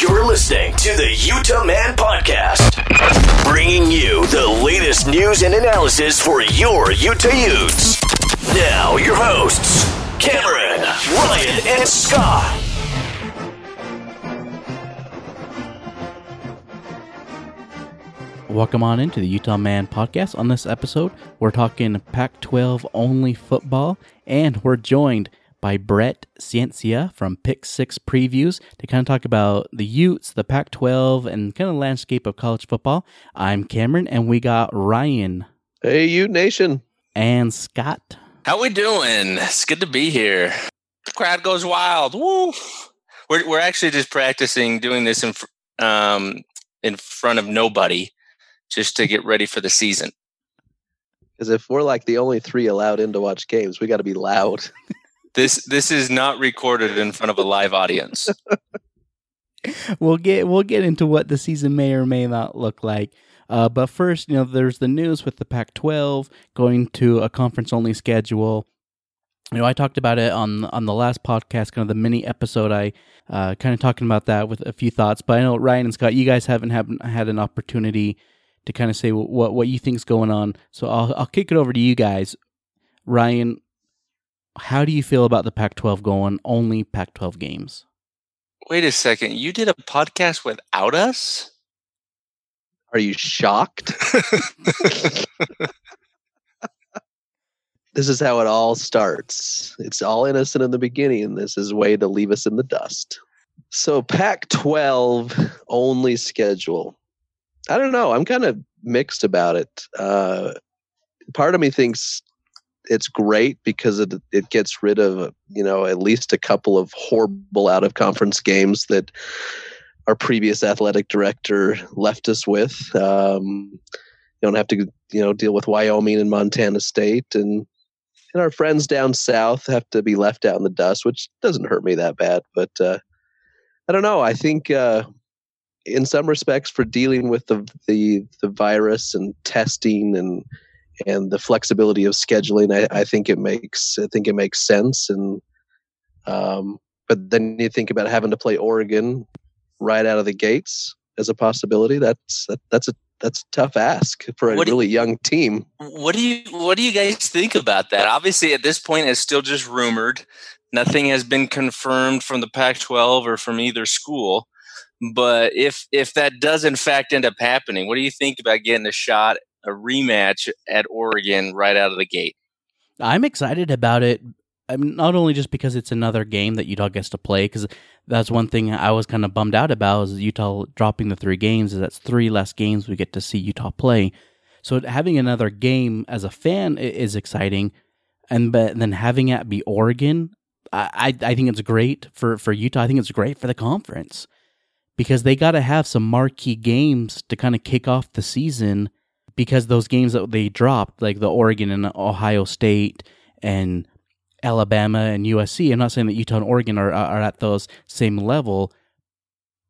You're listening to the Utah Man Podcast, bringing you the latest news and analysis for your Utah Utes. Now, your hosts, Cameron, Ryan, and Scott. Welcome on into the Utah Man podcast. On this episode, we're talking Pac 12 only football, and we're joined by Brett Ciancia from Pick Six Previews to kind of talk about the Utes, the Pac 12, and kind of landscape of college football. I'm Cameron, and we got Ryan. Hey, Ute Nation. And Scott. How we doing? It's good to be here. The crowd goes wild. Woo! We're, we're actually just practicing doing this in, um, in front of nobody just to get ready for the season. Because if we're like the only three allowed in to watch games, we got to be loud. this this is not recorded in front of a live audience. we'll get we'll get into what the season may or may not look like. Uh, but first, you know, there's the news with the Pac-12 going to a conference-only schedule. You know, I talked about it on on the last podcast, kind of the mini episode. I uh, kind of talking about that with a few thoughts. But I know Ryan and Scott, you guys haven't have, had an opportunity to kind of say what what you think's going on. So I'll I'll kick it over to you guys. Ryan, how do you feel about the Pac-12 going only Pac-12 games? Wait a second, you did a podcast without us? Are you shocked? this is how it all starts. It's all innocent in the beginning, and this is a way to leave us in the dust. So, Pac 12 only schedule. I don't know. I'm kind of mixed about it. Uh, part of me thinks it's great because it it gets rid of you know at least a couple of horrible out of conference games that our previous athletic director left us with. Um, you don't have to you know deal with Wyoming and Montana State and and our friends down south have to be left out in the dust, which doesn't hurt me that bad. But uh, I don't know. I think uh, in some respects for dealing with the the the virus and testing and and the flexibility of scheduling, I, I think it makes I think it makes sense. And um, but then you think about having to play Oregon right out of the gates as a possibility. That's that, that's a that's a tough ask for a what really you, young team. What do you what do you guys think about that? Obviously, at this point, it's still just rumored. Nothing has been confirmed from the Pac-12 or from either school. But if if that does in fact end up happening, what do you think about getting a shot, a rematch at Oregon right out of the gate? I'm excited about it. I mean, not only just because it's another game that Utah gets to play, because that's one thing I was kind of bummed out about is Utah dropping the three games. Is that's three less games we get to see Utah play. So having another game as a fan is exciting, and but then having it be Oregon, I I think it's great for for Utah. I think it's great for the conference because they got to have some marquee games to kind of kick off the season because those games that they dropped, like the Oregon and Ohio State and Alabama and USC, I'm not saying that Utah and Oregon are, are at those same level,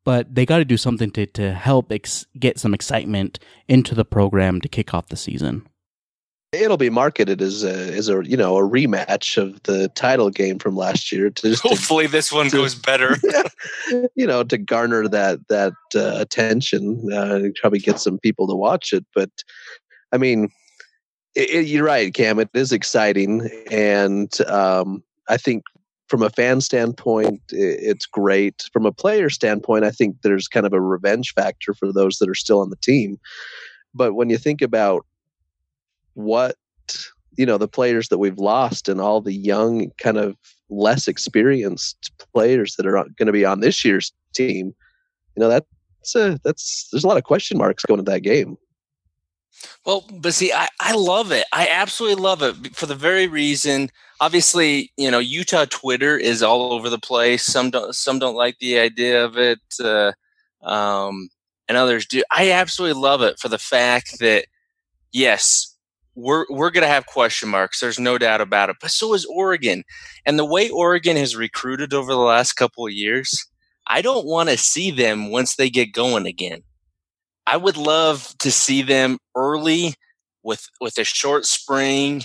but they got to do something to, to help ex- get some excitement into the program to kick off the season. It'll be marketed as a as a you know a rematch of the title game from last year. To just hopefully to, this one to, goes better. you know, to garner that that uh, attention, uh, probably get some people to watch it. But I mean, it, it, you're right, Cam. It is exciting, and um, I think from a fan standpoint, it's great. From a player standpoint, I think there's kind of a revenge factor for those that are still on the team. But when you think about what you know the players that we've lost and all the young kind of less experienced players that are going to be on this year's team you know that's a that's there's a lot of question marks going into that game. Well but see i i love it. I absolutely love it for the very reason obviously you know utah twitter is all over the place. Some don't some don't like the idea of it uh, um, and others do. I absolutely love it for the fact that yes we're we're going to have question marks. There's no doubt about it. But so is Oregon, and the way Oregon has recruited over the last couple of years, I don't want to see them once they get going again. I would love to see them early with with a short spring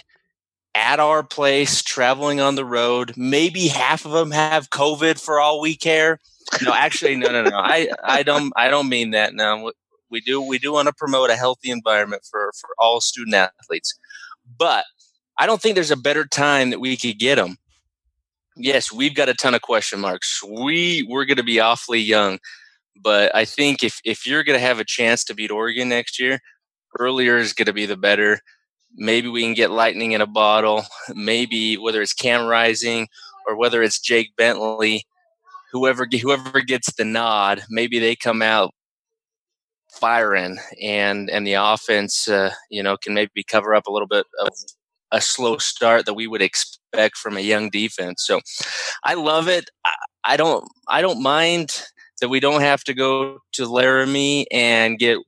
at our place, traveling on the road. Maybe half of them have COVID for all we care. no, actually, no, no, no. I, I don't, I don't mean that. No, we do, we do want to promote a healthy environment for for all student athletes, but I don't think there's a better time that we could get them. Yes, we've got a ton of question marks. We we're going to be awfully young, but I think if if you're going to have a chance to beat Oregon next year, earlier is going to be the better. Maybe we can get lightning in a bottle. Maybe whether it's Cam Rising or whether it's Jake Bentley, whoever whoever gets the nod, maybe they come out firing, and and the offense, uh, you know, can maybe cover up a little bit of a slow start that we would expect from a young defense. So, I love it. I, I don't I don't mind that we don't have to go to Laramie and get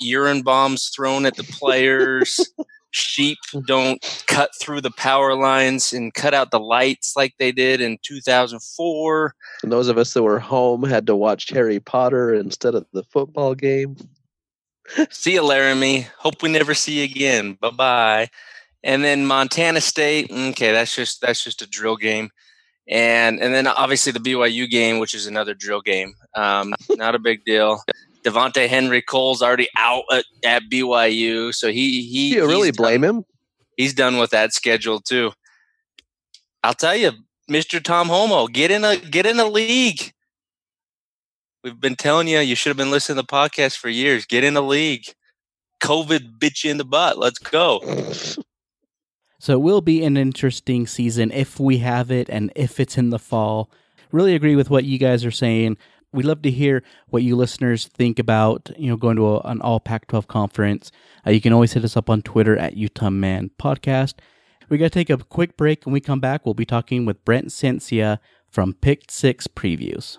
urine bombs thrown at the players. Sheep don't cut through the power lines and cut out the lights like they did in 2004. And those of us that were home had to watch Harry Potter instead of the football game. see you, Laramie. Hope we never see you again. Bye bye. And then Montana State. Okay, that's just that's just a drill game. And and then obviously the BYU game, which is another drill game. Um, not a big deal. Devonte Henry Cole's already out at, at BYU, so he he. Do you really blame done, him? He's done with that schedule too. I'll tell you, Mister Tom Holmoe, get in a get in a league. We've been telling you you should have been listening to the podcast for years. Get in a league. COVID bit you in the butt. Let's go. So it will be an interesting season if we have it and if it's in the fall. Really agree with what you guys are saying we love to hear what you listeners think about you know going to a, an all pac 12 conference. Uh, you can always hit us up on twitter at utah man podcast. We got to take a quick break. And we come back we'll be talking with brent Ciancia from pick six previews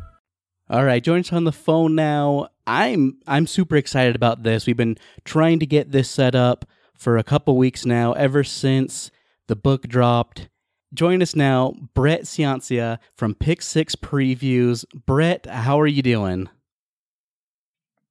All right, join us on the phone now. I'm I'm super excited about this. We've been trying to get this set up for a couple weeks now, ever since the book dropped. Join us now, Brett Ciancia from Pick Six Previews. Brett, how are you doing?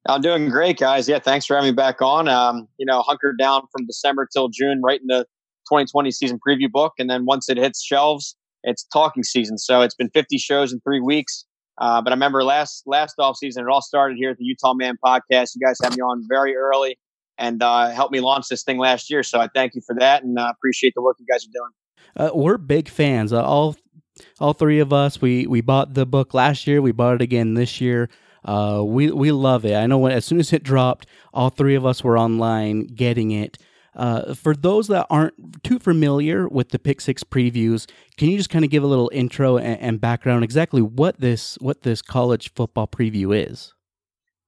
I'm doing great, guys. Yeah, thanks for having me back on. Um, you know, hunkered down from December till June, right in the 2020 season preview book, and then once it hits shelves, it's talking season. So it's been 50 shows in three weeks. Uh, but I remember last last off season, it all started here at the Utah Man podcast. You guys had me on very early and uh, helped me launch this thing last year. So I thank you for that and uh, appreciate the work you guys are doing. Uh, we're big fans. Uh, all all three of us. We we bought the book last year. We bought it again this year. Uh, we we love it. I know when as soon as it dropped, all three of us were online getting it. Uh, for those that aren't too familiar with the Pick Six previews, can you just kind of give a little intro and, and background exactly what this what this college football preview is?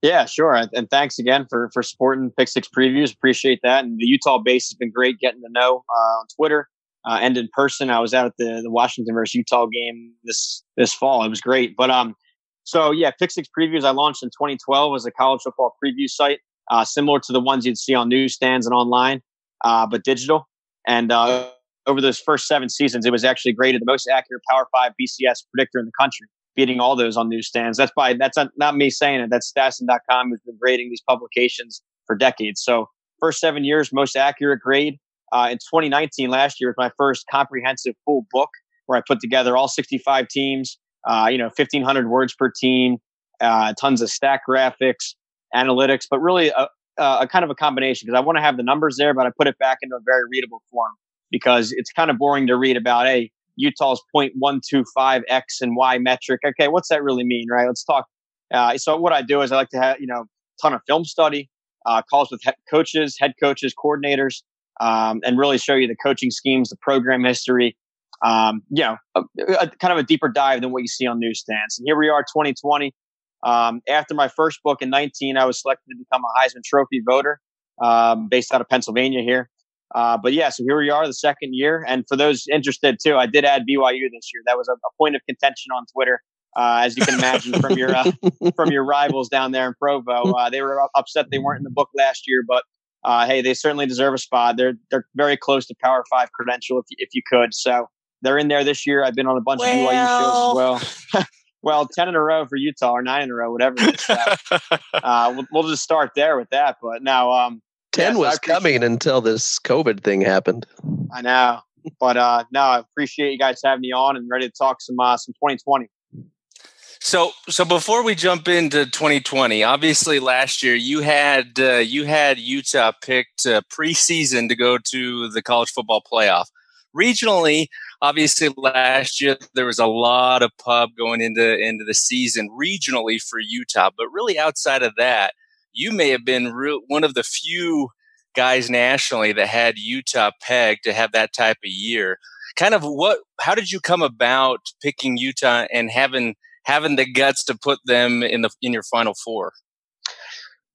Yeah, sure. And thanks again for for supporting Pick Six previews. Appreciate that. And the Utah base has been great getting to know uh, on Twitter uh, and in person. I was out at the the Washington versus Utah game this this fall. It was great. But um, so yeah, Pick Six previews I launched in 2012 as a college football preview site, uh, similar to the ones you'd see on newsstands and online uh, but digital. And uh, over those first seven seasons, it was actually graded the most accurate Power Five BCS predictor in the country, beating all those on newsstands. That's by that's not, not me saying it. That's Stassen.com who's been grading these publications for decades. So first seven years, most accurate grade. Uh, in 2019, last year was my first comprehensive full book where I put together all 65 teams. Uh, you know, 1,500 words per team, uh, tons of stack graphics, analytics, but really a, uh, a kind of a combination because I want to have the numbers there, but I put it back into a very readable form because it's kind of boring to read about, hey, Utah's 0.125 X and Y metric. Okay, what's that really mean, right? Let's talk. Uh, so what I do is I like to have, you know, ton of film study, uh, calls with head coaches, head coaches, coordinators, um, and really show you the coaching schemes, the program history, um, you know, a, a, kind of a deeper dive than what you see on newsstands. And here we are, 2020. Um, after my first book in 19, I was selected to become a Heisman Trophy voter um, based out of Pennsylvania here. Uh, but yeah, so here we are, the second year. And for those interested too, I did add BYU this year. That was a, a point of contention on Twitter. uh, as you can imagine from your uh, from your rivals down there in Provo. Uh, they were upset they weren't in the book last year, but uh, hey, they certainly deserve a spot. They're they're very close to Power Five credential if if you could. So they're in there this year. I've been on a bunch well. of BYU shows as well. well, ten in a row for Utah or nine in a row, whatever. So, uh, we'll, we'll, just start there with that. But now, um, ten was coming until this COVID thing happened. I know, but uh, no, I appreciate you guys having me on and ready to talk some uh, some 2020. So, so before we jump into 2020, obviously last year you had uh, you had Utah picked uh, preseason to go to the college football playoff. Regionally, obviously last year there was a lot of pub going into into the season regionally for Utah, but really outside of that, you may have been real, one of the few guys nationally that had Utah pegged to have that type of year. Kind of what? How did you come about picking Utah and having having the guts to put them in the in your final four?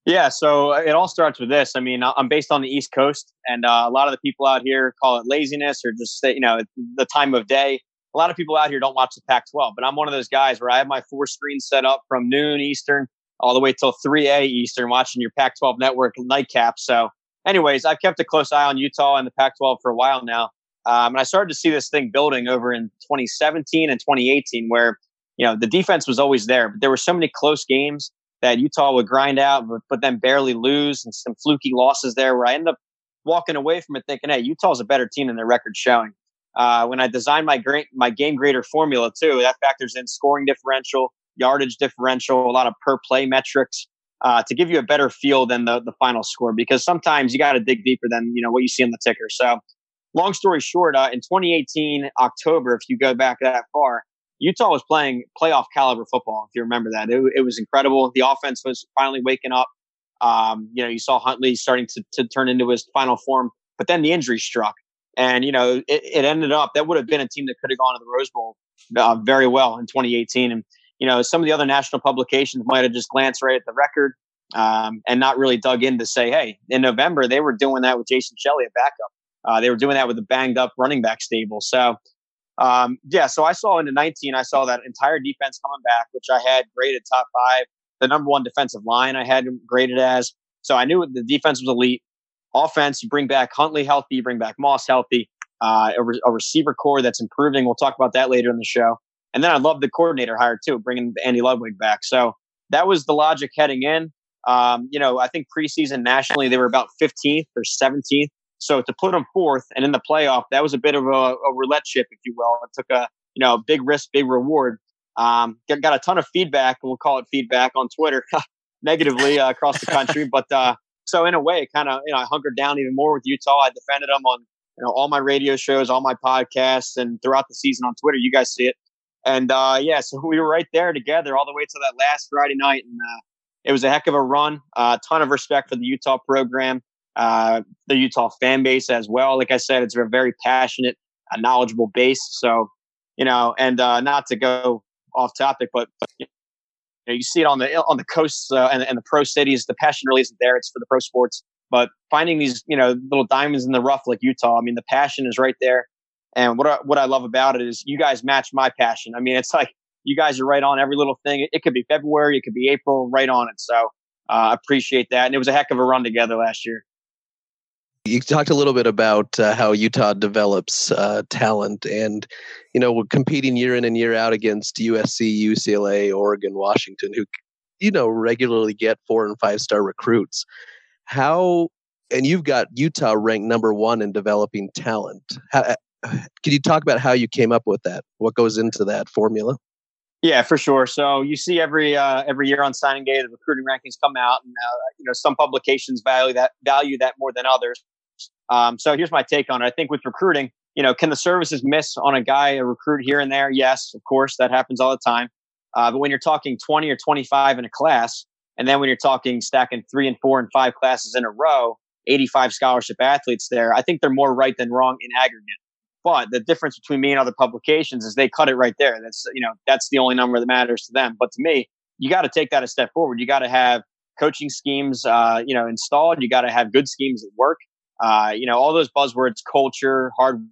Yeah, so it all starts with this. I mean, I'm based on the East Coast, and uh, a lot of the people out here call it laziness or just you know the time of day. A lot of people out here don't watch the Pac-12, but I'm one of those guys where I have my four screens set up from noon Eastern all the way till 3 a Eastern, watching your Pac-12 network nightcap. So, anyways, I've kept a close eye on Utah and the Pac-12 for a while now, um, and I started to see this thing building over in 2017 and 2018, where you know, the defense was always there, but there were so many close games that Utah would grind out, but, but then barely lose and some fluky losses there where I ended up walking away from it thinking, hey, Utah's a better team than their record showing. Uh, when I designed my great my game grader formula too, that factors in scoring differential, yardage differential, a lot of per play metrics uh, to give you a better feel than the the final score. Because sometimes you got to dig deeper than you know what you see on the ticker. So, long story short, uh, in 2018 October, if you go back that far, Utah was playing playoff caliber football. If you remember that, it, it was incredible. The offense was finally waking up. Um, you know, you saw Huntley starting to, to turn into his final form, but then the injury struck, and you know, it, it ended up that would have been a team that could have gone to the Rose Bowl uh, very well in 2018. And you know, some of the other national publications might have just glanced right at the record um, and not really dug in to say, hey, in November they were doing that with Jason Shelley at backup. Uh, they were doing that with a banged up running back stable. So um, yeah, so I saw into 19, I saw that entire defense coming back, which I had graded top five. The number one defensive line I had graded as. So I knew the defense was elite. Offense, you bring back Huntley healthy, you bring back Moss healthy, uh, a, re- a, receiver core that's improving. We'll talk about that later in the show. And then I love the coordinator hire too, bringing Andy Ludwig back. So that was the logic heading in. Um, you know, I think preseason nationally they were about 15th or 17th. So to put them fourth and in the playoff, that was a bit of a, a roulette chip, if you will. It took a you know big risk, big reward. Um, got, got a ton of feedback. We'll call it feedback on Twitter, negatively uh, across the country. but uh, so in a way, kind of you know I hunkered down even more with Utah. I defended them on you know all my radio shows, all my podcasts, and throughout the season on Twitter. You guys see it. And uh, yeah, so we were right there together all the way to that last Friday night, and uh, it was a heck of a run. A uh, ton of respect for the Utah program uh, the Utah fan base as well. Like I said, it's a very passionate, uh, knowledgeable base. So, you know, and uh, not to go off topic, but, but you, know, you see it on the on the coasts uh, and, and the pro cities. The passion really isn't there. It's for the pro sports. But finding these, you know, little diamonds in the rough like Utah, I mean, the passion is right there. And what I, what I love about it is you guys match my passion. I mean, it's like you guys are right on every little thing. It, could be February, it could be April, right on it. So uh, I appreciate that. And it was a heck of a run together last year. You talked a little bit about uh, how Utah develops uh, talent, and you know, competing year in and year out against USC, UCLA, Oregon, Washington, who you know regularly get four and five star recruits. How and you've got Utah ranked number one in developing talent. How, uh, can you talk about how you came up with that? What goes into that formula? Yeah, for sure. So you see every uh, every year on signing day, the recruiting rankings come out, and uh, you know some publications value that value that more than others. Um, so here's my take on it. I think with recruiting, you know, can the services miss on a guy, a recruit here and there? Yes, of course, that happens all the time. Uh, but when you're talking 20 or 25 in a class, and then when you're talking stacking three and four and five classes in a row, 85 scholarship athletes there, I think they're more right than wrong in aggregate. But the difference between me and other publications is they cut it right there. That's you know that's the only number that matters to them. But to me, you got to take that a step forward. You got to have coaching schemes, uh, you know, installed. You got to have good schemes that work. Uh, you know, all those buzzwords, culture, hard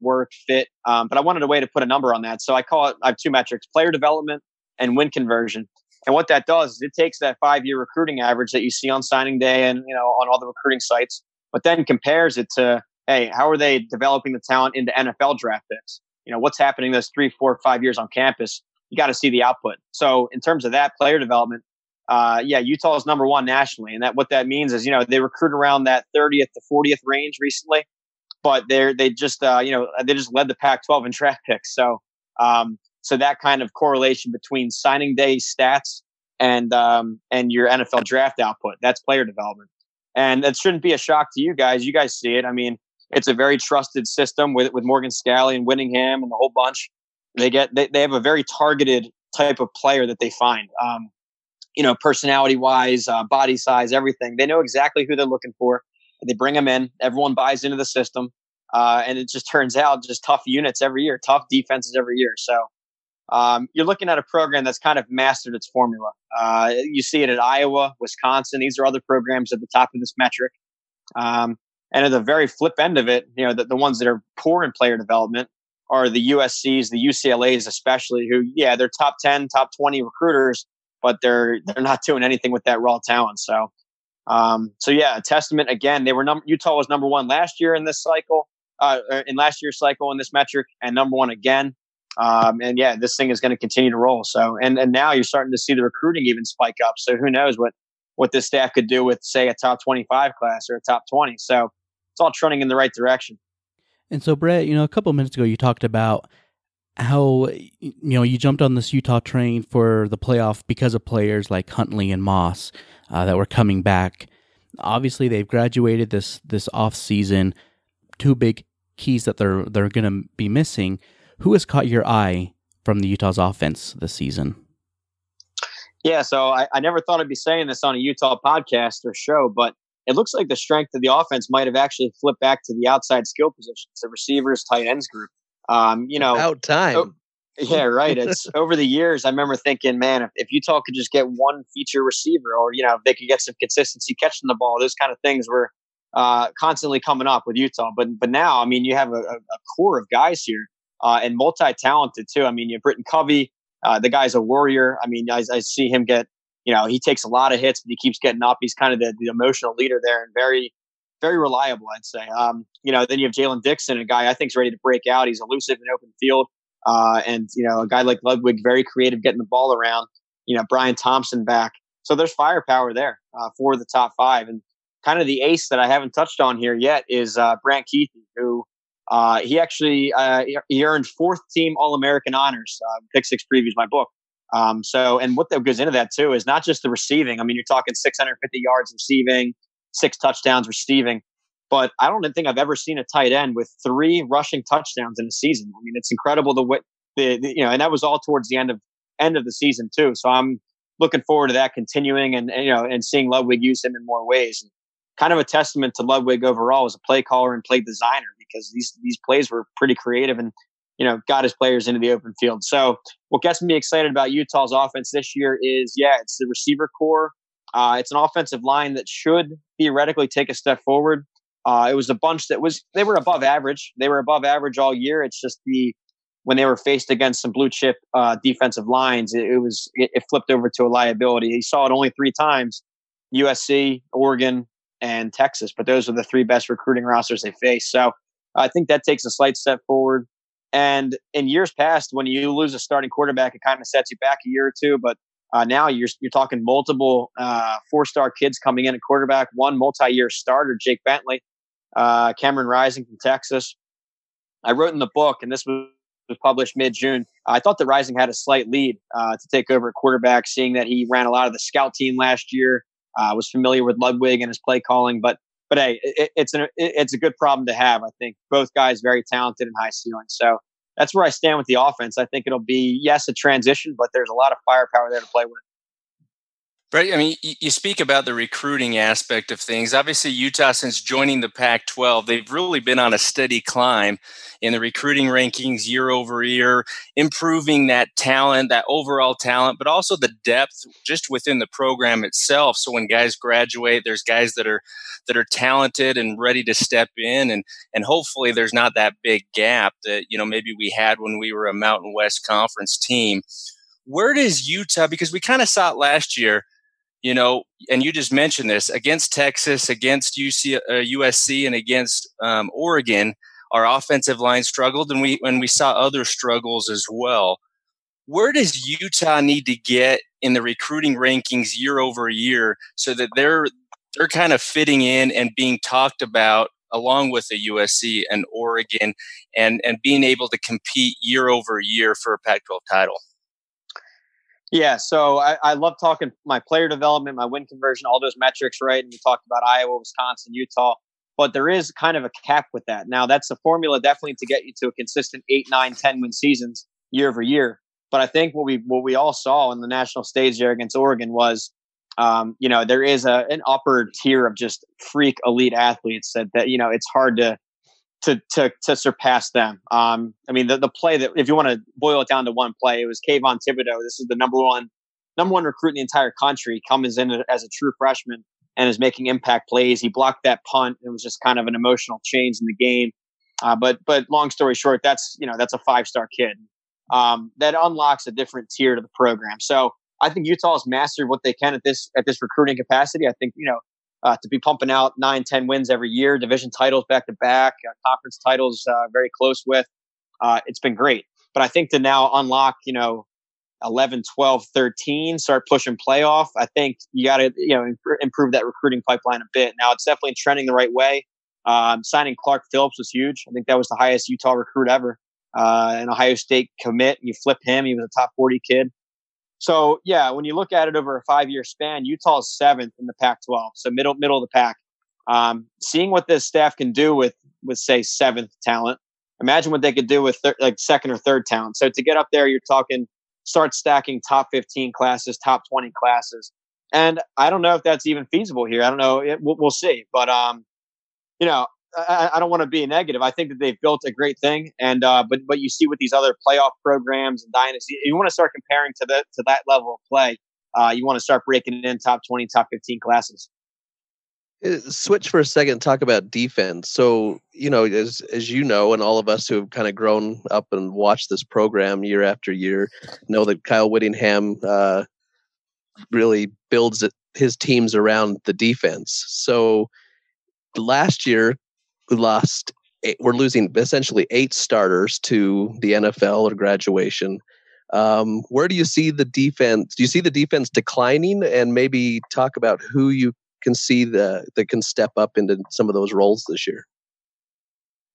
work, fit. Um, but I wanted a way to put a number on that. So I call it, I have two metrics, player development and win conversion. And what that does is it takes that five year recruiting average that you see on signing day and you know on all the recruiting sites, but then compares it to hey, how are they developing the talent into NFL draft picks? You know, what's happening those three, four, five years on campus? You got to see the output. So in terms of that player development, uh, yeah, Utah is number one nationally, and that what that means is you know they recruit around that 30th to 40th range recently, but they're they just uh, you know they just led the Pac-12 in draft picks. So um, so that kind of correlation between signing day stats and um, and your NFL draft output that's player development, and that shouldn't be a shock to you guys. You guys see it. I mean, it's a very trusted system with with Morgan Scalley and Whittingham and the whole bunch. They get they, they have a very targeted type of player that they find. Um, you know, personality wise, uh, body size, everything. They know exactly who they're looking for. They bring them in. Everyone buys into the system, uh, and it just turns out just tough units every year, tough defenses every year. So um, you're looking at a program that's kind of mastered its formula. Uh, you see it at Iowa, Wisconsin. These are other programs at the top of this metric. Um, and at the very flip end of it, you know, the, the ones that are poor in player development are the USC's, the UCLA's, especially, who, yeah, they're top 10, top 20 recruiters, but they're they're not doing anything with that raw talent. So, um, so yeah, a testament again. They were number Utah was number one last year in this cycle, uh, er, in last year's cycle in this metric, and number one again. Um, and yeah, this thing is going to continue to roll. So, and and now you're starting to see the recruiting even spike up. So who knows what what this staff could do with say a top 25 class or a top 20. So it's all trending in the right direction. And so, Brett, you know, a couple minutes ago, you talked about how you know you jumped on this Utah train for the playoff because of players like Huntley and Moss uh, that were coming back. Obviously, they've graduated this this off season. Two big keys that they're they're going to be missing. Who has caught your eye from the Utah's offense this season? Yeah, so I, I never thought I'd be saying this on a Utah podcast or show, but it looks like the strength of the offense might have actually flipped back to the outside skill positions, the receivers, tight ends group. Um, you know, out time. Oh, yeah, right. It's over the years. I remember thinking, man, if, if Utah could just get one feature receiver, or you know, if they could get some consistency catching the ball, those kind of things were uh, constantly coming up with Utah. But but now, I mean, you have a, a core of guys here, uh, and multi-talented too. I mean, you have Britton Covey. Uh, the guy's a warrior. I mean, I, I see him get. You know, he takes a lot of hits, but he keeps getting up. He's kind of the, the emotional leader there, and very very reliable, I'd say. Um, you know, then you have Jaylen Dixon, a guy I think is ready to break out. He's elusive in open field. Uh, and, you know, a guy like Ludwig, very creative getting the ball around. You know, Bryan Thompson back. So there's firepower there uh, for the top five. And kind of the ace that I haven't touched on here yet is uh, Brant Kuithe, who uh, he actually uh, he earned fourth team All American honors. Uh, Pick Six previews my book. Um, so, and what that goes into that too is not just the receiving. I mean, you're talking 650 yards receiving, six touchdowns receiving. But I don't think I've ever seen a tight end with three rushing touchdowns in a season. I mean, it's incredible the way the, the you know, and that was all towards the end of end of the season too. So I'm looking forward to that continuing and, and you know and seeing Ludwig use him in more ways. And kind of a testament to Ludwig overall as a play caller and play designer because these these plays were pretty creative and you know got his players into the open field. So what gets me excited about Utah's offense this year is yeah, it's the receiver core uh, it's an offensive line that should theoretically take a step forward. Uh, it was a bunch that was they were above average. They were above average all year. It's just the when they were faced against some blue chip uh, defensive lines, it, it was it, it, flipped over to a liability. He saw it only three times: USC, Oregon, and Texas. But those are the three best recruiting rosters they faced. So I think that takes a slight step forward. And in years past, when you lose a starting quarterback, it kind of sets you back a year or two. But uh, now you're you're talking multiple uh, four star kids coming in at quarterback. One multi year starter, Jake Bentley, uh, Cameron Rising from Texas. I wrote in the book, and this was published mid June. I thought that Rising had a slight lead uh, to take over at quarterback, seeing that he ran a lot of the scout team last year. Uh, was familiar with Ludwig and his play calling, but but hey, it, it's an it, it's a good problem to have. I think both guys very talented and high ceiling. So that's where I stand with the offense. I think it'll be yes a transition, but there's a lot of firepower there to play with. Right. I mean, you speak about the recruiting aspect of things. Obviously, Utah, since joining the Pac 12, they've really been on a steady climb in the recruiting rankings year over year, improving that talent, that overall talent, but also the depth just within the program itself. So when guys graduate, there's guys that are that are talented and ready to step in and and hopefully there's not that big gap that, you know, maybe we had when we were a Mountain West Conference team Where does Utah? Because we kind of saw it last year, you know, and you just mentioned this against Texas, against UC, uh, USC, and against um, Oregon. Our offensive line struggled, and we and we saw other struggles as well. Where does Utah need to get in the recruiting rankings year over year so that they're they're kind of fitting in and being talked about along with the USC and Oregon and and being able to compete year over year for a Pac-12 title. Yeah, so I, I love talking my player development, my win conversion, all those metrics, right? And we talked about Iowa, Wisconsin, Utah, but there is kind of a cap with that. Now, that's the formula definitely to get you to a consistent eight, nine, 10 win seasons year over year. But I think what we what we all saw in the national stage there against Oregon was um, you know, there is a an upper tier of just freak elite athletes that, that you know it's hard to to to to surpass them. Um, I mean, the the play that if you want to boil it down to one play, it was Kayvon Thibodeaux. This is the number one number one recruit in the entire country. Comes in as a true freshman and is making impact plays. He blocked that punt. It was just kind of an emotional change in the game. Uh, but but long story short, that's you know that's a five star kid. Um, that unlocks a different tier to the program. So I think Utah has mastered what they can at this at this recruiting capacity. I think you know uh, to be pumping out nine, ten wins every year, division titles back to back, uh, conference titles uh, very close with. Uh, it's been great, but I think to now unlock you know 11, 12, 13, start pushing playoff. I think you got to you know improve that recruiting pipeline a bit. Now it's definitely trending the right way. Um, signing Clark Phillips was huge. I think that was the highest Utah recruit ever. Uh, an Ohio State commit. You flip him; he was a top 40 kid. So yeah, when you look at it over a five year span, Utah is seventh in the Pac-12, so middle middle of the pack. Um, seeing what this staff can do with with say seventh talent, imagine what they could do with thir- like second or third talent. So to get up there, you're talking start stacking top 15 classes, top 20 classes, and I don't know if that's even feasible here. I don't know. It, we'll, we'll see, but um, you know, I, I don't want to be negative. I think that they've built a great thing, and uh, but but you see with these other playoff programs and dynasty, you want to start comparing to the to that level of play. Uh, you want to start breaking in top twenty, top fifteen classes. Uh, switch for a second. Talk about defense. So you know, as as you know, and all of us who have kind of grown up and watched this program year after year, know that Kyle Whittingham uh, really builds his teams around the defense. So last year, we lost eight, we're losing essentially eight starters to the NFL or graduation. Um, where do you see the defense? Do you see the defense declining? And maybe talk about who you can see the, that can step up into some of those roles this year.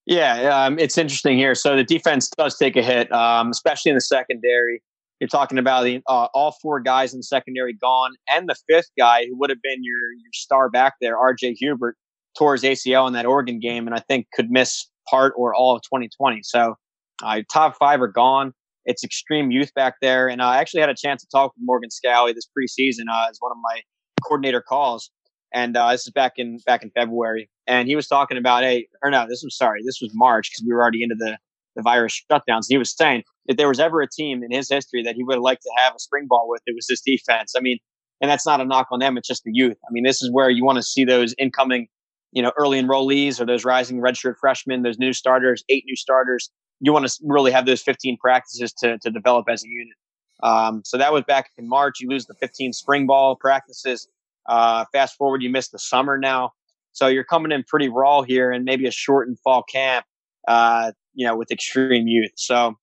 Yeah, um, it's interesting here. So the defense does take a hit, um, especially in the secondary. You're talking about the, uh, all four guys in the secondary gone, and the fifth guy who would have been your your star back there, R.J. Hubert, tore his ACL in that Oregon game, and I think could miss part or all of 2020. So, uh, top five are gone. It's extreme youth back there, and I actually had a chance to talk with Morgan Scalley this preseason uh, as one of my coordinator calls, and uh, this is back in back in February, and he was talking about hey, or no, this was sorry, this was March because we were already into the the virus shutdowns. He was saying if there was ever a team in his history that he would have liked to have a spring ball with, it was this defense. I mean, and that's not a knock on them; it's just the youth. I mean, this is where you want to see those incoming you know, early enrollees or those rising redshirt freshmen, those new starters, eight new starters. You want to really have those 15 practices to, to develop as a unit. Um, so that was back in March. You lose the 15 spring ball practices. Uh, fast forward, you miss the summer now. So you're coming in pretty raw here and maybe a shortened fall camp, uh, you know, with extreme youth. So,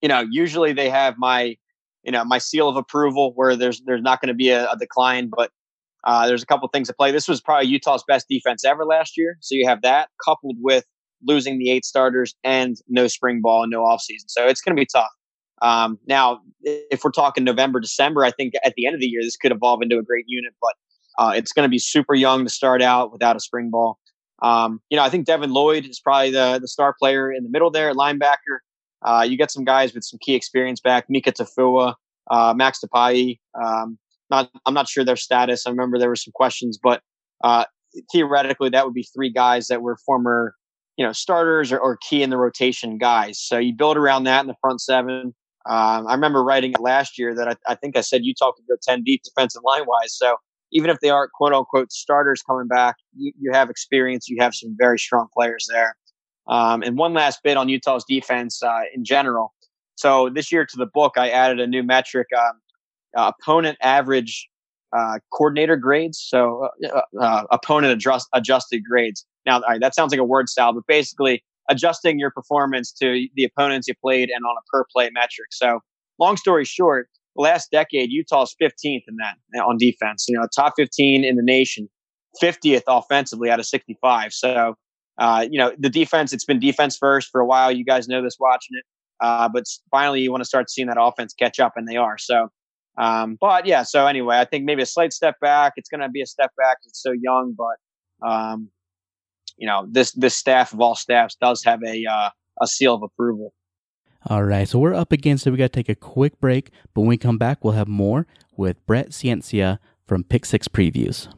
you know, usually they have my, you know, my seal of approval where there's, there's not going to be a, a decline, but uh, there's a couple things to play. This was probably Utah's best defense ever last year. So you have that coupled with losing the eight starters and no spring ball and no offseason. So it's going to be tough. Um, now, if we're talking November, December, I think at the end of the year, this could evolve into a great unit, but uh, it's going to be super young to start out without a spring ball. Um, you know, I think Devin Lloyd is probably the, the star player in the middle there, linebacker. Uh, you get some guys with some key experience back, Mika Tafua, uh, Max Tupai. Um, not, I'm not sure their status. I remember there were some questions, but uh, theoretically, that would be three guys that were former, you know, starters or, or key in the rotation guys. So you build around that in the front seven. Um, I remember writing it last year that I, I think I said Utah could go 10 deep defensive line wise. So even if they aren't quote unquote starters coming back, you, you have experience. You have some very strong players there. Um, and one last bit on Utah's defense uh, in general. So this year to the book, I added a new metric: um, uh, opponent average uh, coordinator grades. So uh, uh, opponent adjust, adjusted grades. Now, all right, that sounds like a word salad, but basically adjusting your performance to the opponents you played and on a per play metric. So long story short, last decade, Utah's 15th in that on defense. You know, top 15 in the nation, 50th offensively out of 65. So, uh, you know, the defense, it's been defense first for a while. You guys know this watching it. Uh, but finally, you want to start seeing that offense catch up, and they are. So, um, but yeah, so anyway, I think maybe a slight step back. It's going to be a step back. It's so young, but, um, you know, this, this staff of all staffs does have a, uh, a seal of approval. All right, so we're up against it. We got to take a quick break, but when we come back, we'll have more with Brett Ciancia from Pick Six Previews.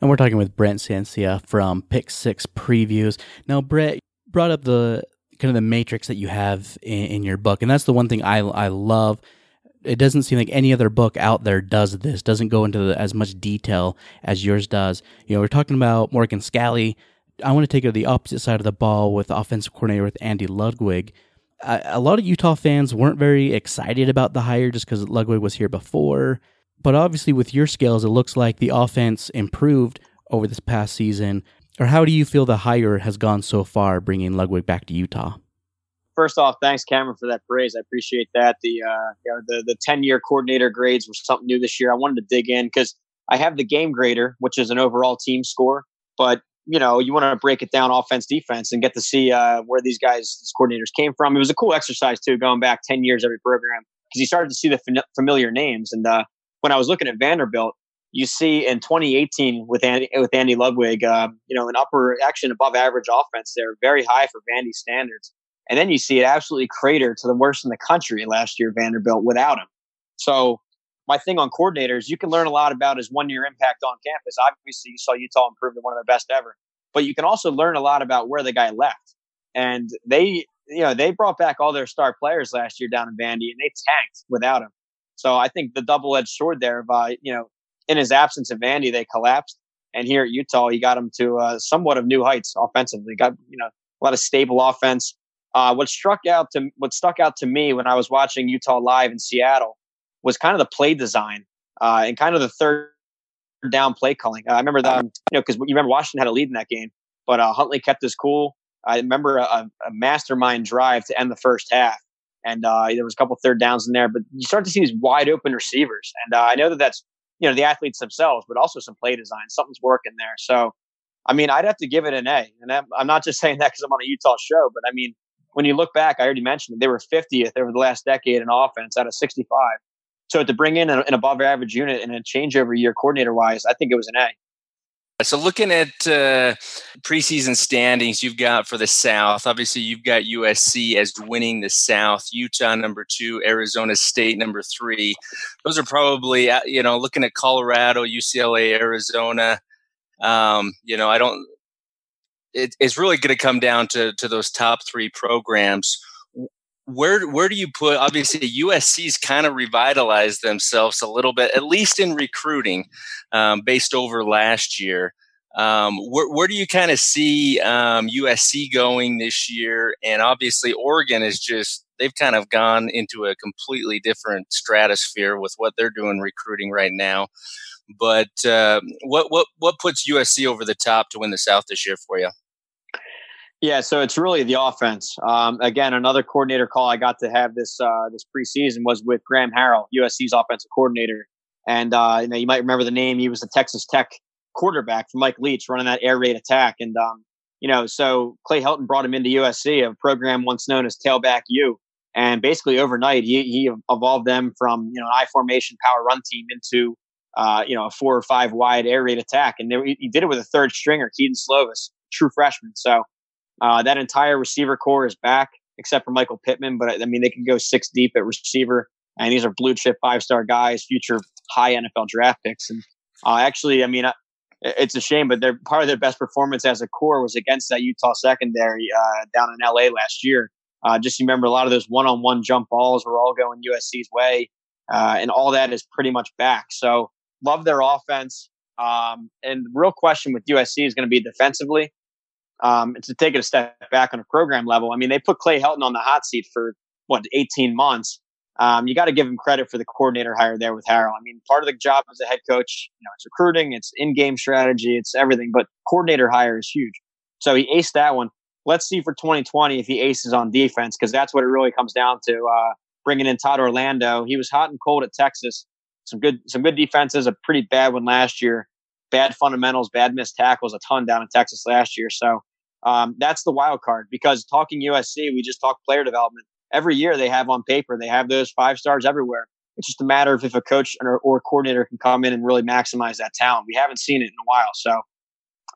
And we're talking with Brett Ciancia from Pick Six Previews. Now, Brett brought up the kind of the matrix that you have in, in your book, and that's the one thing I I love. It doesn't seem like any other book out there does this. Doesn't go into the, as much detail as yours does. You know, we're talking about Morgan Scalley. I want to take it to the opposite side of the ball with offensive coordinator with Andy Ludwig a lot of Utah fans weren't very excited about the hire just because Ludwig was here before. But obviously, with your skills, it looks like the offense improved over this past season. Or how do you feel the hire has gone so far, bringing Ludwig back to Utah? First off, thanks Cameron for that praise. I appreciate that. The uh, you know, the the ten year coordinator grades were something new this year. I wanted to dig in because I have the game grader, which is an overall team score, but you know, you want to break it down offense, defense, and get to see uh, where these guys, these coordinators came from. It was a cool exercise too, going back ten years every program because you started to see the familiar names. And uh, when I was looking at Vanderbilt, you see in 2018 with Andy with Andy Ludwig, uh, you know, an upper action above average offense there, very high for Vandy standards. And then you see it absolutely crater to the worst in the country last year, Vanderbilt, without him. So my thing on coordinators, you can learn a lot about his one year impact on campus. Obviously, you saw Utah improve to one of the best ever, but you can also learn a lot about where the guy left. And they, you know, they brought back all their star players last year down in Vandy, and they tanked without him. So I think the double edged sword there of, uh, you know, in his absence of Vandy, they collapsed. And here at Utah, he got them to uh, somewhat of new heights offensively. Got you know a lot of stable offense. Uh, what struck out to what stuck out to me when I was watching Utah live in Seattle was kind of the play design uh, and kind of the third down play calling. I remember that, you know, because you remember Washington had a lead in that game, but uh, Huntley kept his cool. I remember a, a, mastermind drive to end the first half, and uh, there was a couple third downs in there. But you start to see these wide open receivers, and uh, I know that that's you know the athletes themselves, but also some play design. Something's working there. So, I mean, I'd have to give it an A, and I'm not just saying that because I'm on a Utah show, but I mean, when you look back, I already mentioned it, they were 50th over the last decade in offense out of 65. So to bring in an above average unit and a changeover year coordinator wise, I think it was an A. So looking at uh, preseason standings, you've got for the South. Obviously, you've got USC as winning the South. Utah number two, Arizona State number three. Those are probably uh, you know looking at Colorado, UCLA, Arizona. Um, you know, I don't. It, it's really going to come down to to those top three programs. Where where do you put obviously USC's kind of revitalized themselves a little bit at least in recruiting um, based over last year. Um, where, where do you kind of see um, USC going this year? And obviously Oregon is just they've kind of gone into a completely different stratosphere with what they're doing recruiting right now. But uh, what what what puts USC over the top to win the South this year for you yeah, so it's really the offense. Um, again, another coordinator call I got to have this uh, this preseason was with Graham Harrell, USC's offensive coordinator, and uh, you know you might remember the name. He was the Texas Tech quarterback for Mike Leach, running that air raid attack, and um, you know so Clay Helton brought him into USC, a program once known as Tailback U, and basically overnight he he evolved them from you know an I formation power run team into uh, you know a four or five wide air raid attack, and they, he did it with a third stringer, Kedon Slovis, true freshman. So uh, that entire receiver core is back, except for Michael Pittman. But I mean, they can go six deep at receiver, and these are blue chip five star guys, future high NFL draft picks. And uh, actually, I mean, it's a shame, but they're part of their best performance as a core was against that Utah secondary uh, down in LA last year. Uh, just remember, a lot of those one on one jump balls were all going USC's way, uh, and all that is pretty much back. So love their offense. Um, and real question with USC is going to be defensively um, and to take it a step back on a program level. I mean, they put Clay Helton on the hot seat for what 18 months. Um, you got to give him credit for the coordinator hire there with Harrell. I mean, part of the job as a head coach, you know, it's recruiting, it's in-game strategy, it's everything, but coordinator hire is huge. So he aced that one. Let's see for 2020 if he aces on defense because that's what it really comes down to. Uh, bringing in Todd Orlando, he was hot and cold at Texas. Some good, some good defenses, a pretty bad one last year. Bad fundamentals, bad missed tackles, a ton down in Texas last year. So um, that's the wild card because talking USC, we just talk player development. Every year they have on paper, they have those five stars everywhere. It's just a matter of if a coach or, or coordinator can come in and really maximize that talent. We haven't seen it in a while. So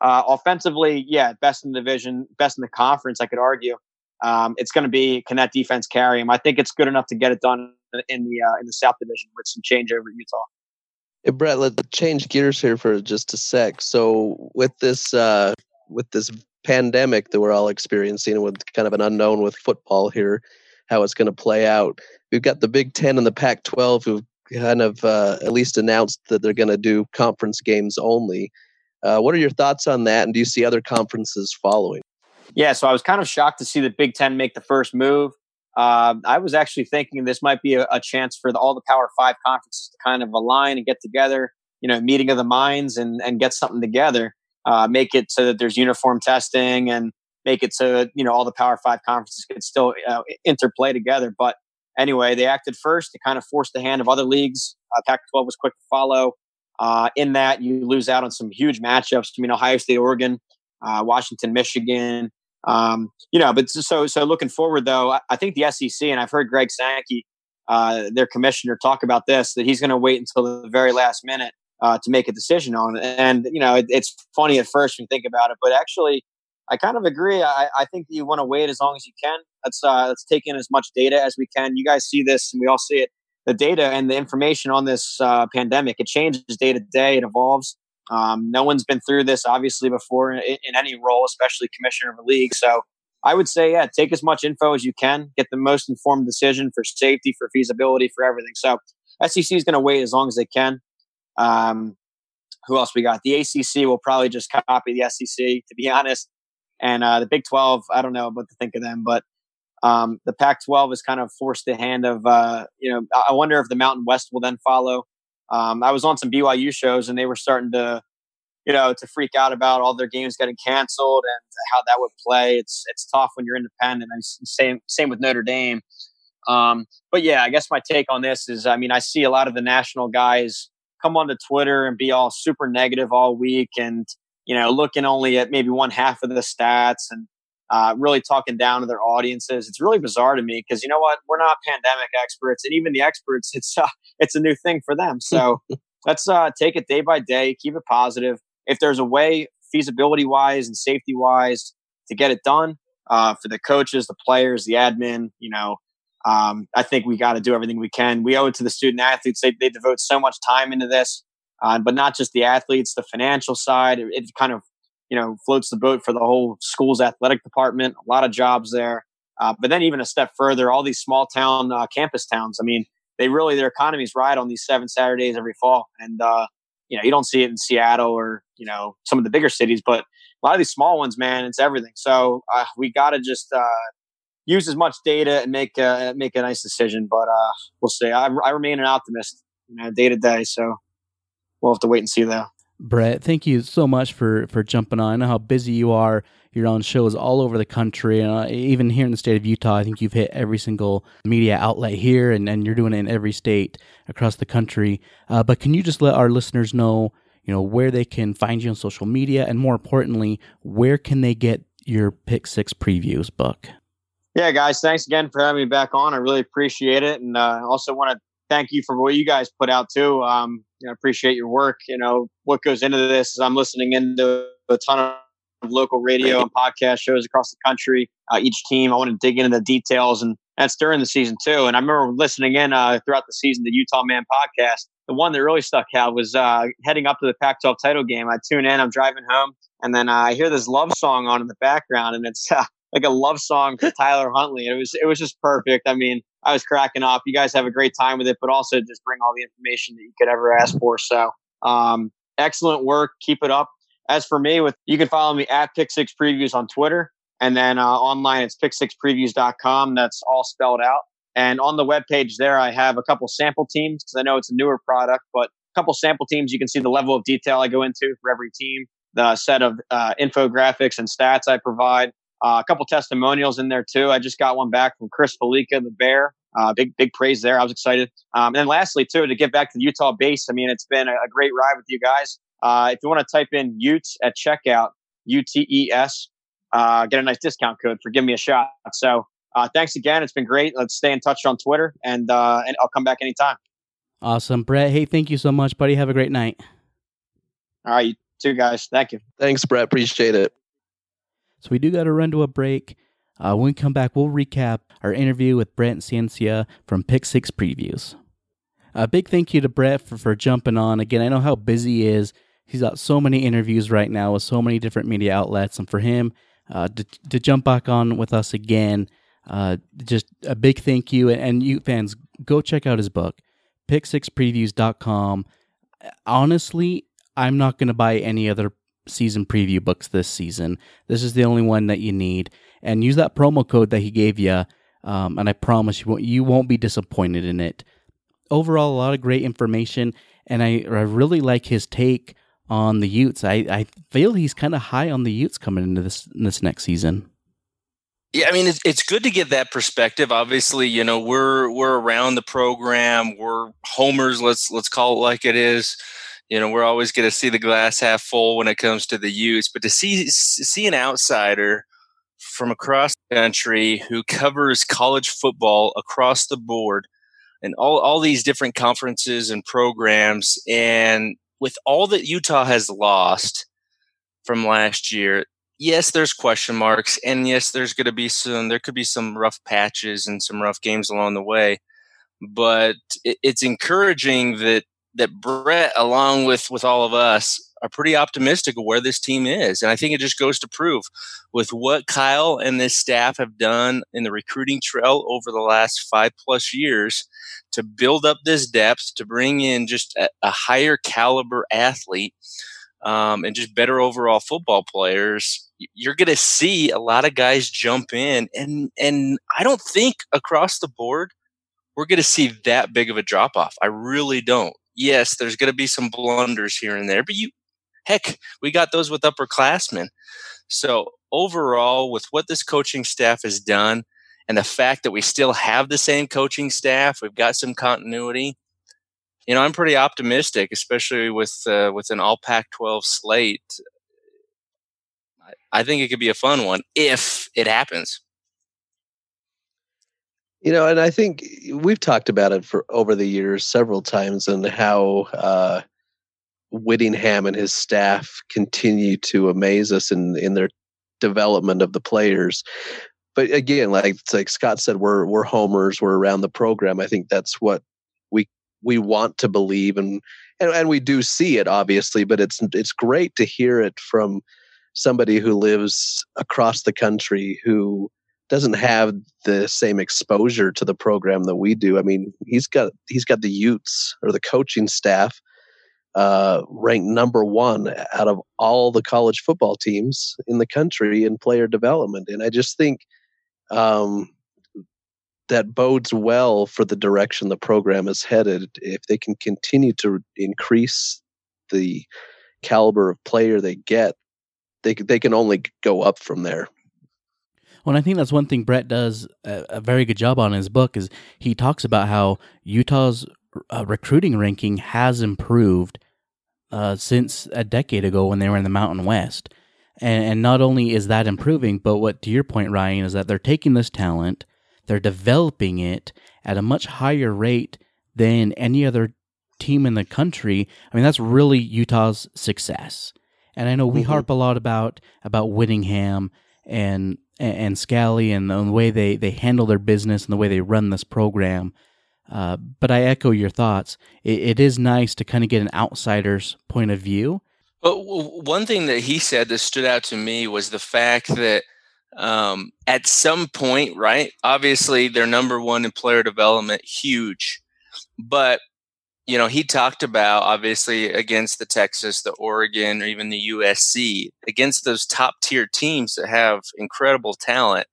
uh, offensively, yeah, best in the division, best in the conference, I could argue. Um, it's going to be can that defense carry him? I think it's good enough to get it done in the uh, in the South Division with some change over Utah. Hey, Brett, let's change gears here for just a sec. So with this uh, with this pandemic that we're all experiencing, with kind of an unknown with football here, how it's going to play out. We've got the Big Ten and the Pac-12 who've kind of uh, at least announced that they're going to do conference games only. Uh, what are your thoughts on that, and do you see other conferences following? Yeah, so I was kind of shocked to see the Big Ten make the first move. Uh, I was actually thinking this might be a, a chance for the, all the Power Five conferences to kind of align and get together, you know, meeting of the minds and, and get something together. Uh, make it so that there's uniform testing and make it so you know all the Power Five conferences could still uh, interplay together. But anyway, they acted first to kind of force the hand of other leagues. Uh, Pac-12 was quick to follow. Uh, in that, you lose out on some huge matchups. I mean, Ohio State, Oregon, uh, Washington, Michigan. Um, you know, but so so looking forward though, I, I think the SEC and I've heard Greg Sankey, uh, their commissioner, talk about this that he's going to wait until the very last minute uh, to make a decision on. And you know, it, it's funny at first when you think about it, but actually, I kind of agree. I, I think you want to wait as long as you can. Let's uh, let's take in as much data as we can. You guys see this, and we all see it. The data and the information on this uh, pandemic it changes day to day. It evolves. Um, no one's been through this obviously before in, in, any role, especially commissioner of a league. So I would say, yeah, take as much info as you can, get the most informed decision for safety, for feasibility, for everything. So SEC is going to wait as long as they can. Um, who else we got? The ACC will probably just copy the SEC, to be honest. And uh, the Big 12, I don't know what to think of them, but um, the Pac 12 has kind of forced the hand of, uh, you know, I wonder if the Mountain West will then follow. Um, I was on some BYU shows and they were starting to, you know, to freak out about all their games getting canceled and how that would play. It's it's tough when you're independent. And same same with Notre Dame. Um, but yeah, I guess my take on this is, I mean, I see a lot of the national guys come onto Twitter and be all super negative all week and, you know, looking only at maybe one half of the stats and uh, really talking down to their audiences. It's really bizarre to me because you know what? We're not pandemic experts, and even the experts, it's uh, it's a new thing for them. So let's uh, take it day by day, keep it positive. If there's a way, feasibility wise and safety wise, to get it done uh, for the coaches, the players, the admin, you know, um, I think we got to do everything we can. We owe it to the student athletes. They, they devote so much time into this, uh, but not just the athletes, the financial side. It, it, kind of, you know, floats the boat for the whole school's athletic department. A lot of jobs there. Uh, but then even a step further, all these small town uh, campus towns. I mean, they really their economies ride on these seven Saturdays every fall, and uh, you know you don't see it in Seattle or you know some of the bigger cities, but a lot of these small ones, man, it's everything. So uh, we got to just uh, use as much data and make uh, make a nice decision. But uh, we'll see. I, I remain an optimist, you know, day to day. So we'll have to wait and see though. Brett, thank you so much for for jumping on. I know how busy you are. You're on shows all over the country, uh, even here in the state of Utah. I think you've hit every single media outlet here, and, and you're doing it in every state across the country. Uh, but can you just let our listeners know, you know, where they can find you on social media, and more importantly, where can they get your Pick Six previews book? Yeah, guys, thanks again for having me back on. I really appreciate it, and uh, also want to thank you for what you guys put out too. Um, you know, appreciate your work. You know, what goes into this is I'm listening into a ton of local radio and podcast shows across the country. Uh, each team, I want to dig into the details, and that's during the season too. And I remember listening in uh, throughout the season, the Utah Man podcast. The one that really stuck out was uh, heading up to the Pac-12 title game. I tune in, I'm driving home, and then uh, I hear this love song on in the background, and it's uh, like a love song for Tyler Huntley. It was it was just perfect. I mean, I was cracking up. You guys have a great time with it, but also just bring all the information that you could ever ask for. So, um, excellent work. Keep it up. As for me, with you can follow me at Pick Six Previews on Twitter, and then uh, online it's pick6previews.com. That's all spelled out. And on the webpage there, I have a couple sample teams because I know it's a newer product, but a couple sample teams. You can see the level of detail I go into for every team, the set of uh, infographics and stats I provide. Uh, a couple testimonials in there too. I just got one back from Chris Fallica, the Bear. Uh, big big praise there. I was excited. Um, and then lastly too, to get back to the Utah base. I mean, it's been a, a great ride with you guys. Uh, if you want to type in Utes at checkout, U T E S, uh, get a nice discount code for give me a shot. So uh, thanks again. It's been great. Let's stay in touch on Twitter, and uh, and I'll come back anytime. Awesome, Brett. Hey, thank you so much, buddy. Have a great night. All right, you too, guys. Thank you. Thanks, Brett. Appreciate it. So we do got to run to a break. Uh, when we come back, we'll recap our interview with Brett Ciancia from Pick Six Previews. A big thank you to Brett for, for jumping on. Again, I know how busy he is. He's got so many interviews right now with so many different media outlets. And for him uh, to, to jump back on with us again, uh, just a big thank you. And you fans, go check out his book, pick6previews.com. Honestly, I'm not going to buy any other season preview books this season. This is the only one that you need. And use that promo code that he gave you. Um, and I promise you won't, you won't be disappointed in it. Overall, a lot of great information. And I, I really like his take on the Utes. I, I feel he's kind of high on the Utes coming into this this next season. Yeah, I mean it's it's good to get that perspective. Obviously, you know we're we're around the program. We're homers. Let's let's call it like it is. You know we're always going to see the glass half full when it comes to the Utes, but to see see an outsider from across the country who covers college football across the board and all all these different conferences and programs and with all that Utah has lost from last year, yes, there's question marks, and yes, there's going to be some. There could be some rough patches and some rough games along the way, but it, it's encouraging that that Brett, along with with all of us, are pretty optimistic of where this team is, and I think it just goes to prove with what Kyle and this staff have done in the recruiting trail over the last five plus years to build up this depth, to bring in just a, a higher caliber athlete, um, and just better overall football players, you're going to see a lot of guys jump in, and and I don't think across the board we're going to see that big of a drop off. I really don't. Yes, there's going to be some blunders here and there, but you, heck, we got those with upperclassmen. So overall, with what this coaching staff has done, and the fact that we still have the same coaching staff, we've got some continuity. You know, I'm pretty optimistic, especially with uh, with an all Pac-12 slate. I, I think it could be a fun one if it happens. You know, and I think we've talked about it for over the years several times, and how uh, Whittingham and his staff continue to amaze us in in their development of the players but again, like like Scott said, we're we're homers, we're around the program. I think that's what we we want to believe, and and, and we do see it obviously. But it's it's great to hear it from somebody who lives across the country who doesn't have the same exposure to the program that we do. I mean, he's got he's got the Utes or the coaching staff uh, ranked number one out of all the college football teams in the country in player development, and I just think um, that bodes well for the direction the program is headed. If they can continue to increase the caliber of player they get, they they can only go up from there. Well, I think that's one thing Brett does a, a, very good job on in his book is he talks about how Utah's uh, recruiting ranking has improved uh, since a decade ago when they were in the Mountain West. And, and not only is that improving, but what to your point, Ryan, is that they're taking this talent, they're developing it at a much higher rate than any other team in the country. I mean, that's really Utah's success. And I know we mm-hmm. harp a lot about about Whittingham and and Scalley and the way they, they handle their business and the way they run this program. Uh, but I echo your thoughts. It, it is nice to kind of get an outsider's point of view but one thing that he said that stood out to me was the fact that um, at some point, right? Obviously, they're number one in player development, huge. But you know, he talked about obviously against the Texas, the Oregon, or even the USC, against those top tier teams that have incredible talent.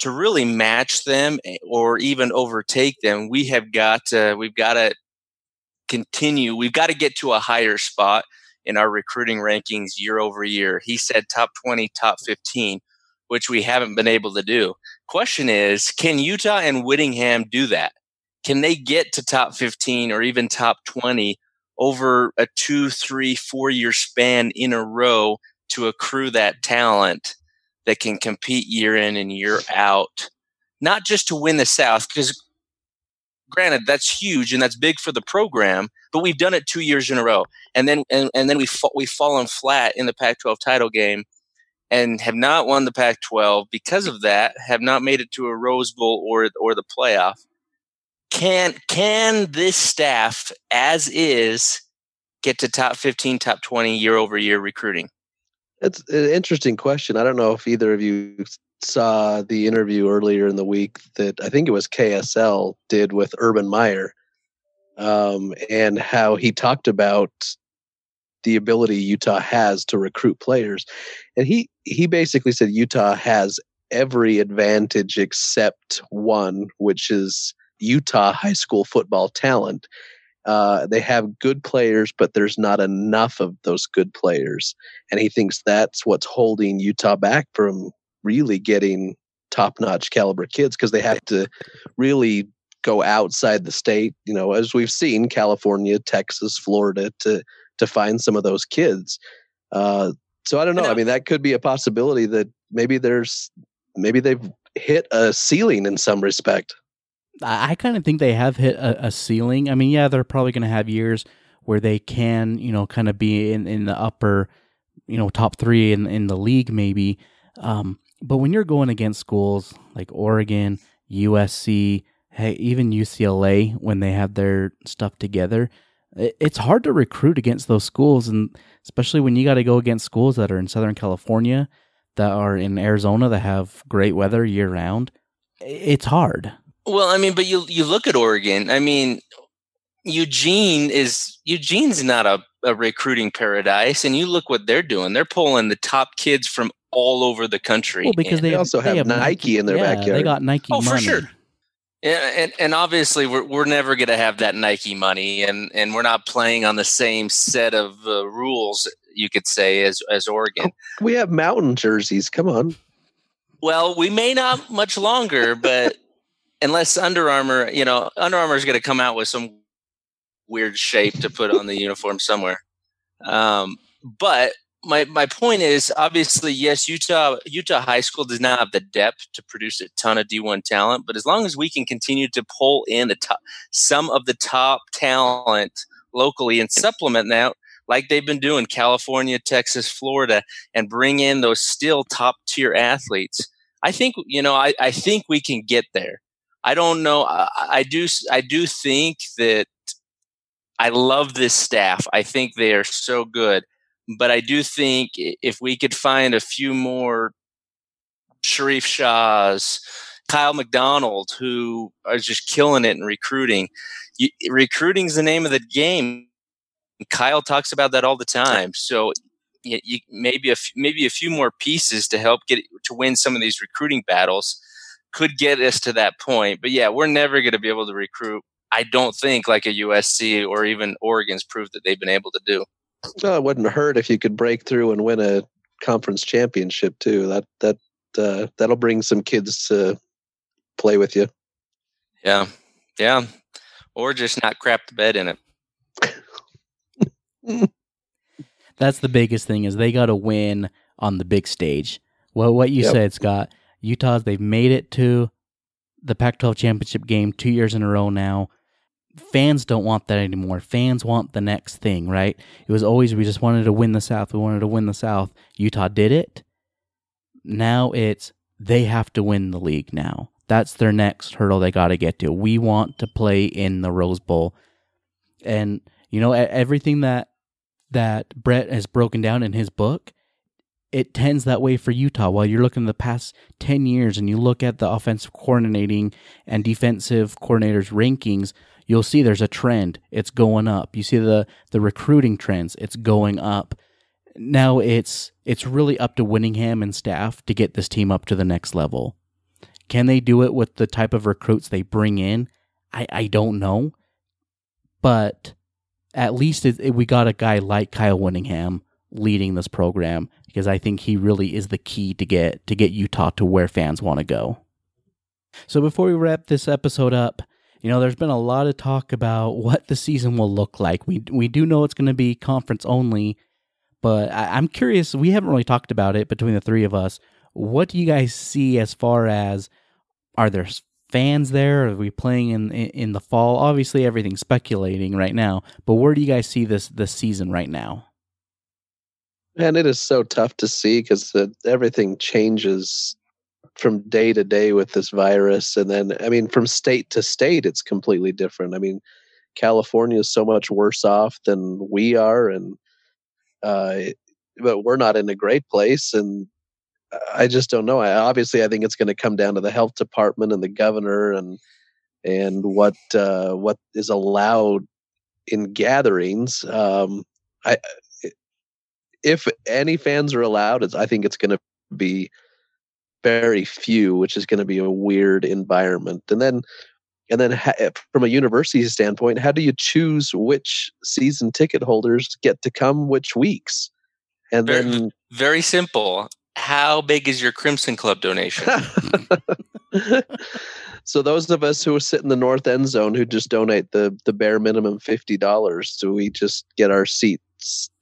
to really match them eh, or even overtake them, we have got to, we've got to continue. We've got to get to a higher spot in our recruiting rankings year over year. He said top 20, top 15, which we haven't been able to do. Question is, can Utah and Whittingham do that? Can they get to top 15 or even top 20 over a two, three, four year span in a row to accrue that talent that can compete year in and year out? Not just to win the South, because granted that's huge and that's big for the program but we've done it two years in a row and then and, and then we we've fallen flat in the pac 12 title game and have not won the pac 12 because of that have not made it to a rose bowl or or the playoff can can this staff as is get to top 15 top 20 year over year recruiting It's an interesting question. I don't know if either of you saw the interview earlier in the week that I think it was KSL did with Urban Meyer, um, and how he talked about the ability Utah has to recruit players, and he he basically said Utah has every advantage except one, which is Utah high school football talent. Uh, they have good players, but there's not enough of those good players. And he thinks that's what's holding Utah back from really getting top notch caliber kids because they have to really go outside the state, you know, as we've seen California, Texas, Florida to to find some of those kids. Uh, so I don't know. I mean, that could be a possibility that maybe there's maybe they've hit a ceiling in some respect. I, kind of think they have hit a, a ceiling. I mean, yeah, they're probably going to have years where they can, you know, kind of be in, in the upper, you know, top three in in the league, maybe. Um, but when you're going against schools like Oregon, USC, hey, even UCLA, when they have their stuff together, it, it's hard to recruit against those schools, and especially when you got to go against schools that are in Southern California, that are in Arizona, that have great weather year round. It's hard. Well, I mean, but you you look at Oregon. I mean, Eugene is Eugene's not a, a recruiting paradise, and you look what they're doing. They're pulling the top kids from all over the country. Well, because And- they, They also have Nike in their yeah, backyard. They got Nike Oh, for sure. Yeah, and, and obviously we're we're never going to have that Nike money, and, and we're not playing on the same set of uh, rules, you could say, as as Oregon. We have mountain jerseys. Come on. Well, we may not much longer, but unless Under Armour, you know, Under Armour is going to come out with some weird shape to put on the uniform somewhere. Um, but my my point is obviously yes, Utah Utah high school does not have the depth to produce a ton of D1 talent, but as long as we can continue to pull in the top some of the top talent locally and supplement that like they've been doing California, Texas, Florida and bring in those still top tier athletes. I think you know I, I think we can get there. I don't know. I, I do I do think that I love this staff. I think they are so good. But I do think if we could find a few more Sharrieff Shahs, Kyle McDonald, who are just killing it in recruiting. You, recruiting's the name of the game. Kyle talks about that all the time. So you, you, maybe a f- maybe a few more pieces to help get to win some of these recruiting battles could get us to that point. But yeah, we're never going to be able to recruit. I don't think like a USC or even Oregon's proved that they've been able to do. Well, it wouldn't hurt if you could break through and win a conference championship too. That that uh, that'll bring some kids to play with you. Yeah, yeah, or just not crap the bed in it. That's the biggest thing is they got to win on the big stage. Well, what you Yep. said, Scott, Utah's they've made it to the Pac-12 championship game two years in a row now. Fans don't want that anymore. Fans want the next thing, right? It was always we just wanted to win the South. We wanted to win the South. Utah did it. Now it's they have to win the league now. That's their next hurdle they got to get to. We want to play in the Rose Bowl. And you know everything that that Brett has broken down in his book, it tends that way for Utah. While you're looking the past 10 years and you look at the offensive coordinating and defensive coordinators rankings, you'll see there's a trend. It's going up. You see the the recruiting trends, it's going up. Now it's it's really up to Whittingham and staff to get this team up to the next level. Can they do it with the type of recruits they bring in? I, I don't know. But at least it, it, we got a guy like Kyle Whittingham leading this program because I think he really is the key to get to get Utah to where fans want to go. So before we wrap this episode up, you know, there's been a lot of talk about what the season will look like. We we do know it's going to be conference only, but I, I'm curious. We haven't really talked about it between the three of us. What do you guys see as far as are there fans there? Are we playing in in the fall? Obviously, everything's speculating right now. But where do you guys see this this season right now? And it is so tough to see because everything changes from day to day with this virus, and then I mean, from state to state, it's completely different. I mean, California is so much worse off than we are, and uh, but we're not in a great place, and I just don't know. I, obviously, I think it's going to come down to the health department and the governor and and what uh, what is allowed in gatherings. Um, I if any fans are allowed, I think it's going to be very few, which is going to be a weird environment. And then and then ha- eh, from a university standpoint, how do you choose which season ticket holders get to come which weeks? And very, then very simple how big is your Crimson Club donation? so those of us who sit in the north end zone who just donate the the bare minimum fifty dollars, do we just get our seats,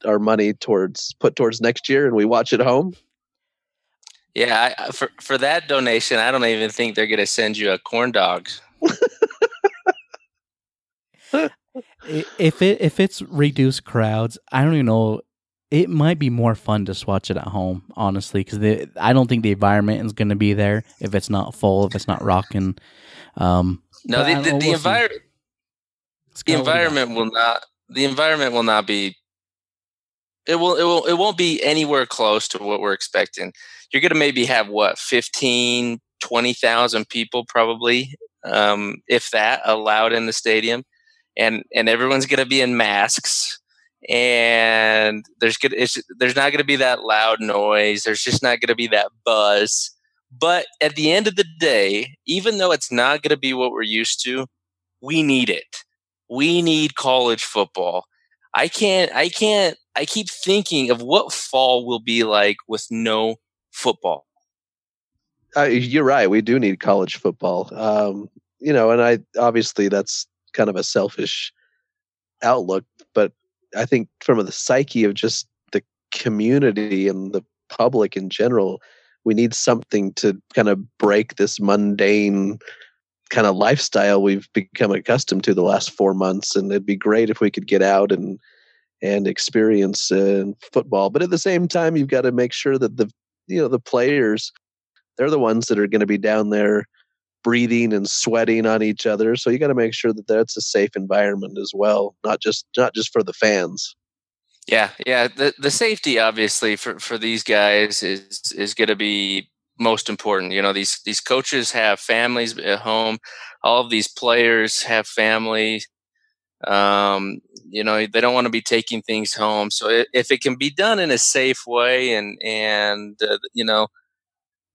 our money towards put towards next year, and we watch at home? Yeah, I, for for that donation, I don't even think they're going to send you a corn dog. if it if it's reduced crowds, I don't even know it might be more fun to watch it at home, honestly, because the I don't think the environment is going to be there if it's not full, if it's not rocking. Um, no, the, the, the environment, the environment will not. The environment will not be. It will. It will. It won't be anywhere close to what we're expecting. You're going to maybe have what 15, 20,000 people probably, um, if that, allowed in the stadium, and and everyone's going to be in masks and there's good there's not going to be that loud noise there's just not going to be that buzz but at the end of the day even though it's not going to be what we're used to we need it we need college football i can't i can't i keep thinking of what fall will be like with no football uh, you're right we do need college football um, you know and i obviously that's kind of a selfish outlook but I think from the psyche of just the community and the public in general, we need something to kind of break this mundane kind of lifestyle we've become accustomed to the last four months. And it'd be great if we could get out and and experience in football. But at the same time, you've got to make sure that the you know the players they're the ones that are going to be down there breathing and sweating on each other. So you got to make sure that that's a safe environment as well, not just not just for the fans. Yeah, yeah. The the safety obviously for for these guys is is going to be most important. You know, these these coaches have families at home. All of these players have families. Um, you know, they don't want to be taking things home. So if it can be done in a safe way and and uh, you know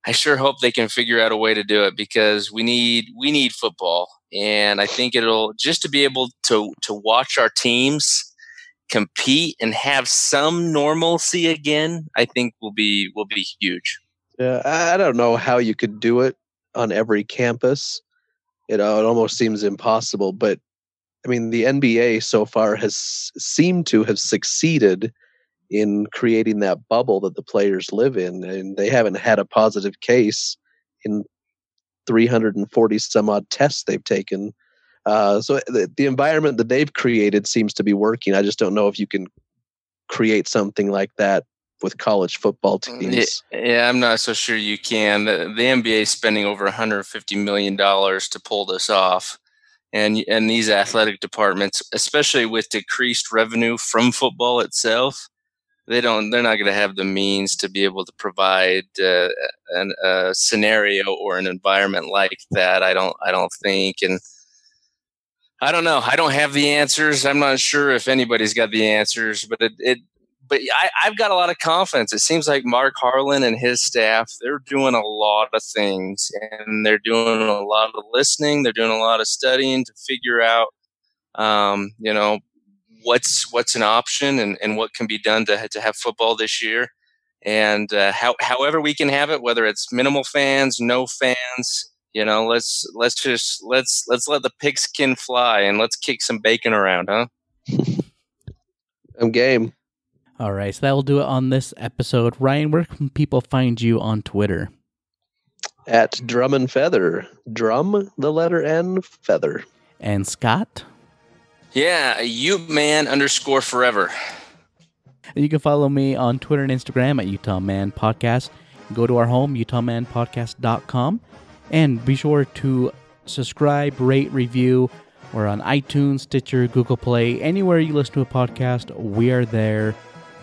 I sure hope they can figure out a way to do it because we need we need football, and I think it'll just to be able to to watch our teams compete and have some normalcy again. I think will be will be huge. Yeah, I don't know how you could do it on every campus. Know, it almost seems impossible. But I mean, the NBA so far has seemed to have succeeded in creating that bubble that the players live in and they haven't had a positive case in 340 some odd tests they've taken. Uh, so the, the environment that they've created seems to be working. I just don't know if you can create something like that with college football mm, teams. yeah, i'm not so sure you can. The, the nba is spending over 150 million dollars to pull this off and and these athletic departments especially with decreased revenue from football itself they don't they're not going to have the means to be able to provide uh, an, a scenario or an environment like that i don't i don't think and i don't know. I don't have the answers. I'm not sure if anybody's got the answers but it, it but I, I've got a lot of confidence. It seems like Mark Harlan and his staff, they're doing a lot of things and they're doing a lot of listening. They're doing a lot of studying to figure out, um, you know, what's, what's an option and, and what can be done to, to have football this year. And uh, how, however we can have it, whether it's minimal fans, no fans, you know, let's let's just let's let's let the pigskin fly and let's kick some bacon around, huh? I'm game. All right, so that will do it on this episode. Ryan, where can people find you on Twitter? At Drum and Feather. Drum, the letter N, feather. And Scott? Yeah, you man underscore forever. You can follow me on Twitter and Instagram at Utah Man Podcast. Go to our home, utahmanpodcast.com, and be sure to subscribe, rate, review. We're on iTunes, Stitcher, Google Play, anywhere you listen to a podcast, we are there.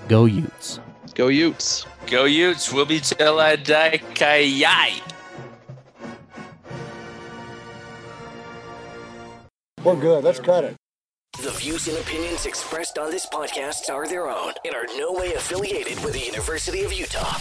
Go Utes. Go Utes. Go Utes. We'll be till I die. Kayai. We're good. Let's cut it. The views and opinions expressed on this podcast are their own and are no way affiliated with the University of Utah.